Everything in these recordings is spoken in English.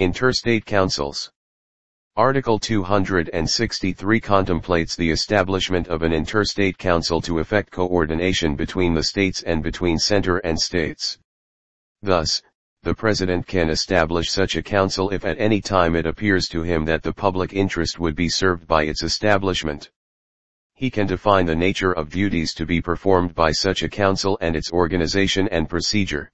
Interstate Councils Article 263 contemplates the establishment of an interstate council to effect coordination between the states and between center and states. Thus, the President can establish such a council if at any time it appears to him that the public interest would be served by its establishment. He can define the nature of duties to be performed by such a council and its organization and procedure.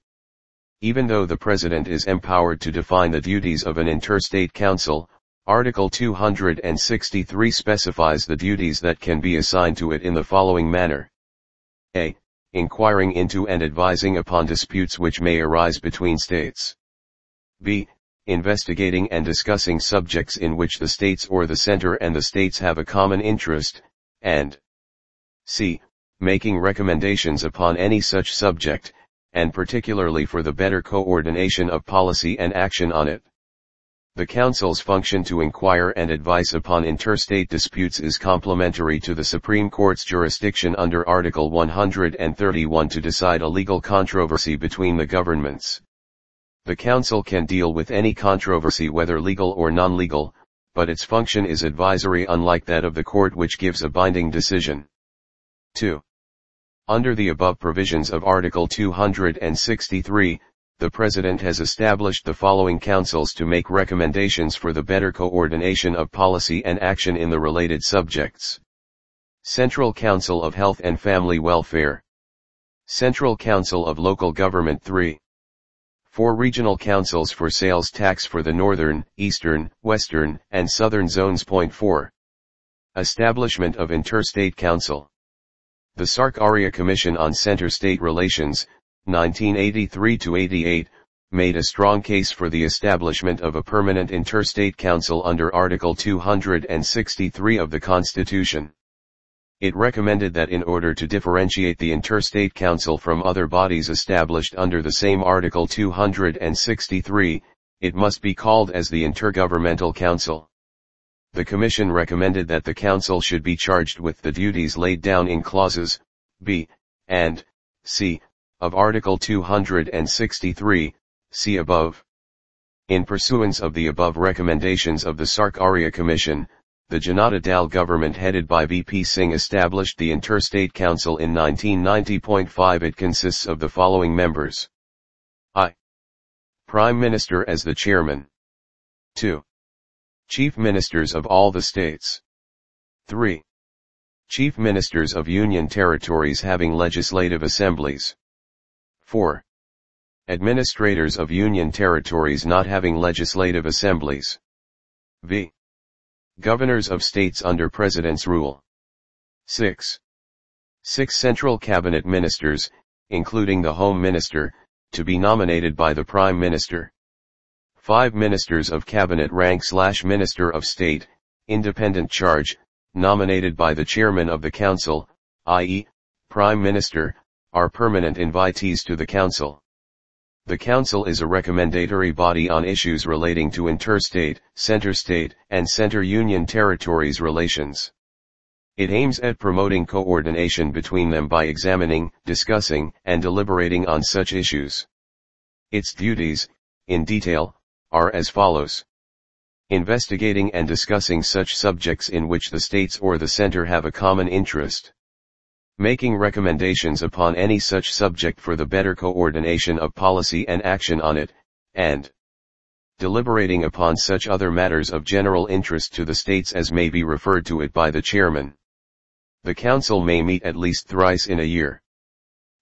Even though the President is empowered to define the duties of an interstate council, Article 263 specifies the duties that can be assigned to it in the following manner. A. Inquiring into and advising upon disputes which may arise between states. B. Investigating and discussing subjects in which the states or the center and the states have a common interest, and C. Making recommendations upon any such subject, and particularly for the better coordination of policy and action on it. The Council's function to inquire and advise upon interstate disputes is complementary to the Supreme Court's jurisdiction under Article 131 to decide a legal controversy between the governments. The Council can deal with any controversy whether legal or non-legal, but its function is advisory unlike that of the court which gives a binding decision. 2. Under the above provisions of Article 263, the President has established the following councils to make recommendations for the better coordination of policy and action in the related subjects. Central Council of Health and Family Welfare. Central Council of Local Government 3. Four regional councils for sales tax for the northern, eastern, western, and southern zones. Point 4. Establishment of Interstate Council. The Sarkaria Commission on Center-State Relations, 1983-88, made a strong case for the establishment of a permanent interstate council under Article 263 of the Constitution. It recommended that in order to differentiate the interstate council from other bodies established under the same Article 263, it must be called as the Intergovernmental Council. The Commission recommended that the Council should be charged with the duties laid down in clauses B and C of Article 263, see above. In pursuance of the above recommendations of the Sarkaria Commission, the Janata Dal government headed by VP Singh established the Interstate Council in 1990.5 It consists of the following members. I. Prime Minister as the chairman. 2. Chief Ministers of all the states. 3. Chief Ministers of Union territories having legislative assemblies. 4. Administrators of Union territories not having legislative assemblies. V. Governors of states under President's rule. 6. 6 Central Cabinet Ministers, including the Home Minister, to be nominated by the Prime Minister. 5 Ministers of Cabinet rank slash Minister of State, independent charge, nominated by the Chairman of the Council, i.e., Prime Minister, are permanent invitees to the Council. The Council is a recommendatory body on issues relating to interstate, center-state, and center-union territories relations. It aims at promoting coordination between them by examining, discussing, and deliberating on such issues. Its duties, in detail, are as follows. Investigating and discussing such subjects in which the states or the center have a common interest making recommendations upon any such subject for the better coordination of policy and action on it, and deliberating upon such other matters of general interest to the states as may be referred to it by the chairman. The council may meet at least thrice in a year.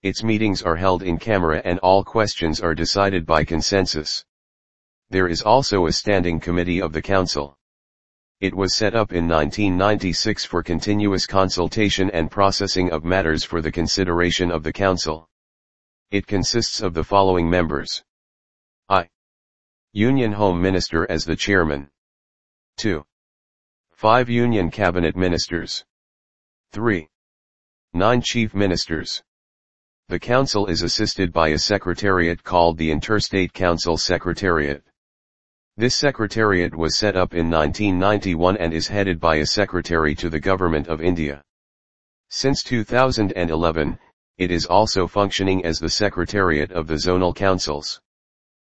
Its meetings are held in camera and all questions are decided by consensus. There is also a standing committee of the council. It was set up in 1996 for continuous consultation and processing of matters for the consideration of the Council. It consists of the following members. I. Union Home Minister as the Chairman. 2. 5 Union Cabinet Ministers. 3. 9 Chief Ministers. The Council is assisted by a secretariat called the Interstate Council Secretariat. This secretariat was set up in 1991 and is headed by a secretary to the Government of India. Since 2011, it is also functioning as the secretariat of the zonal councils.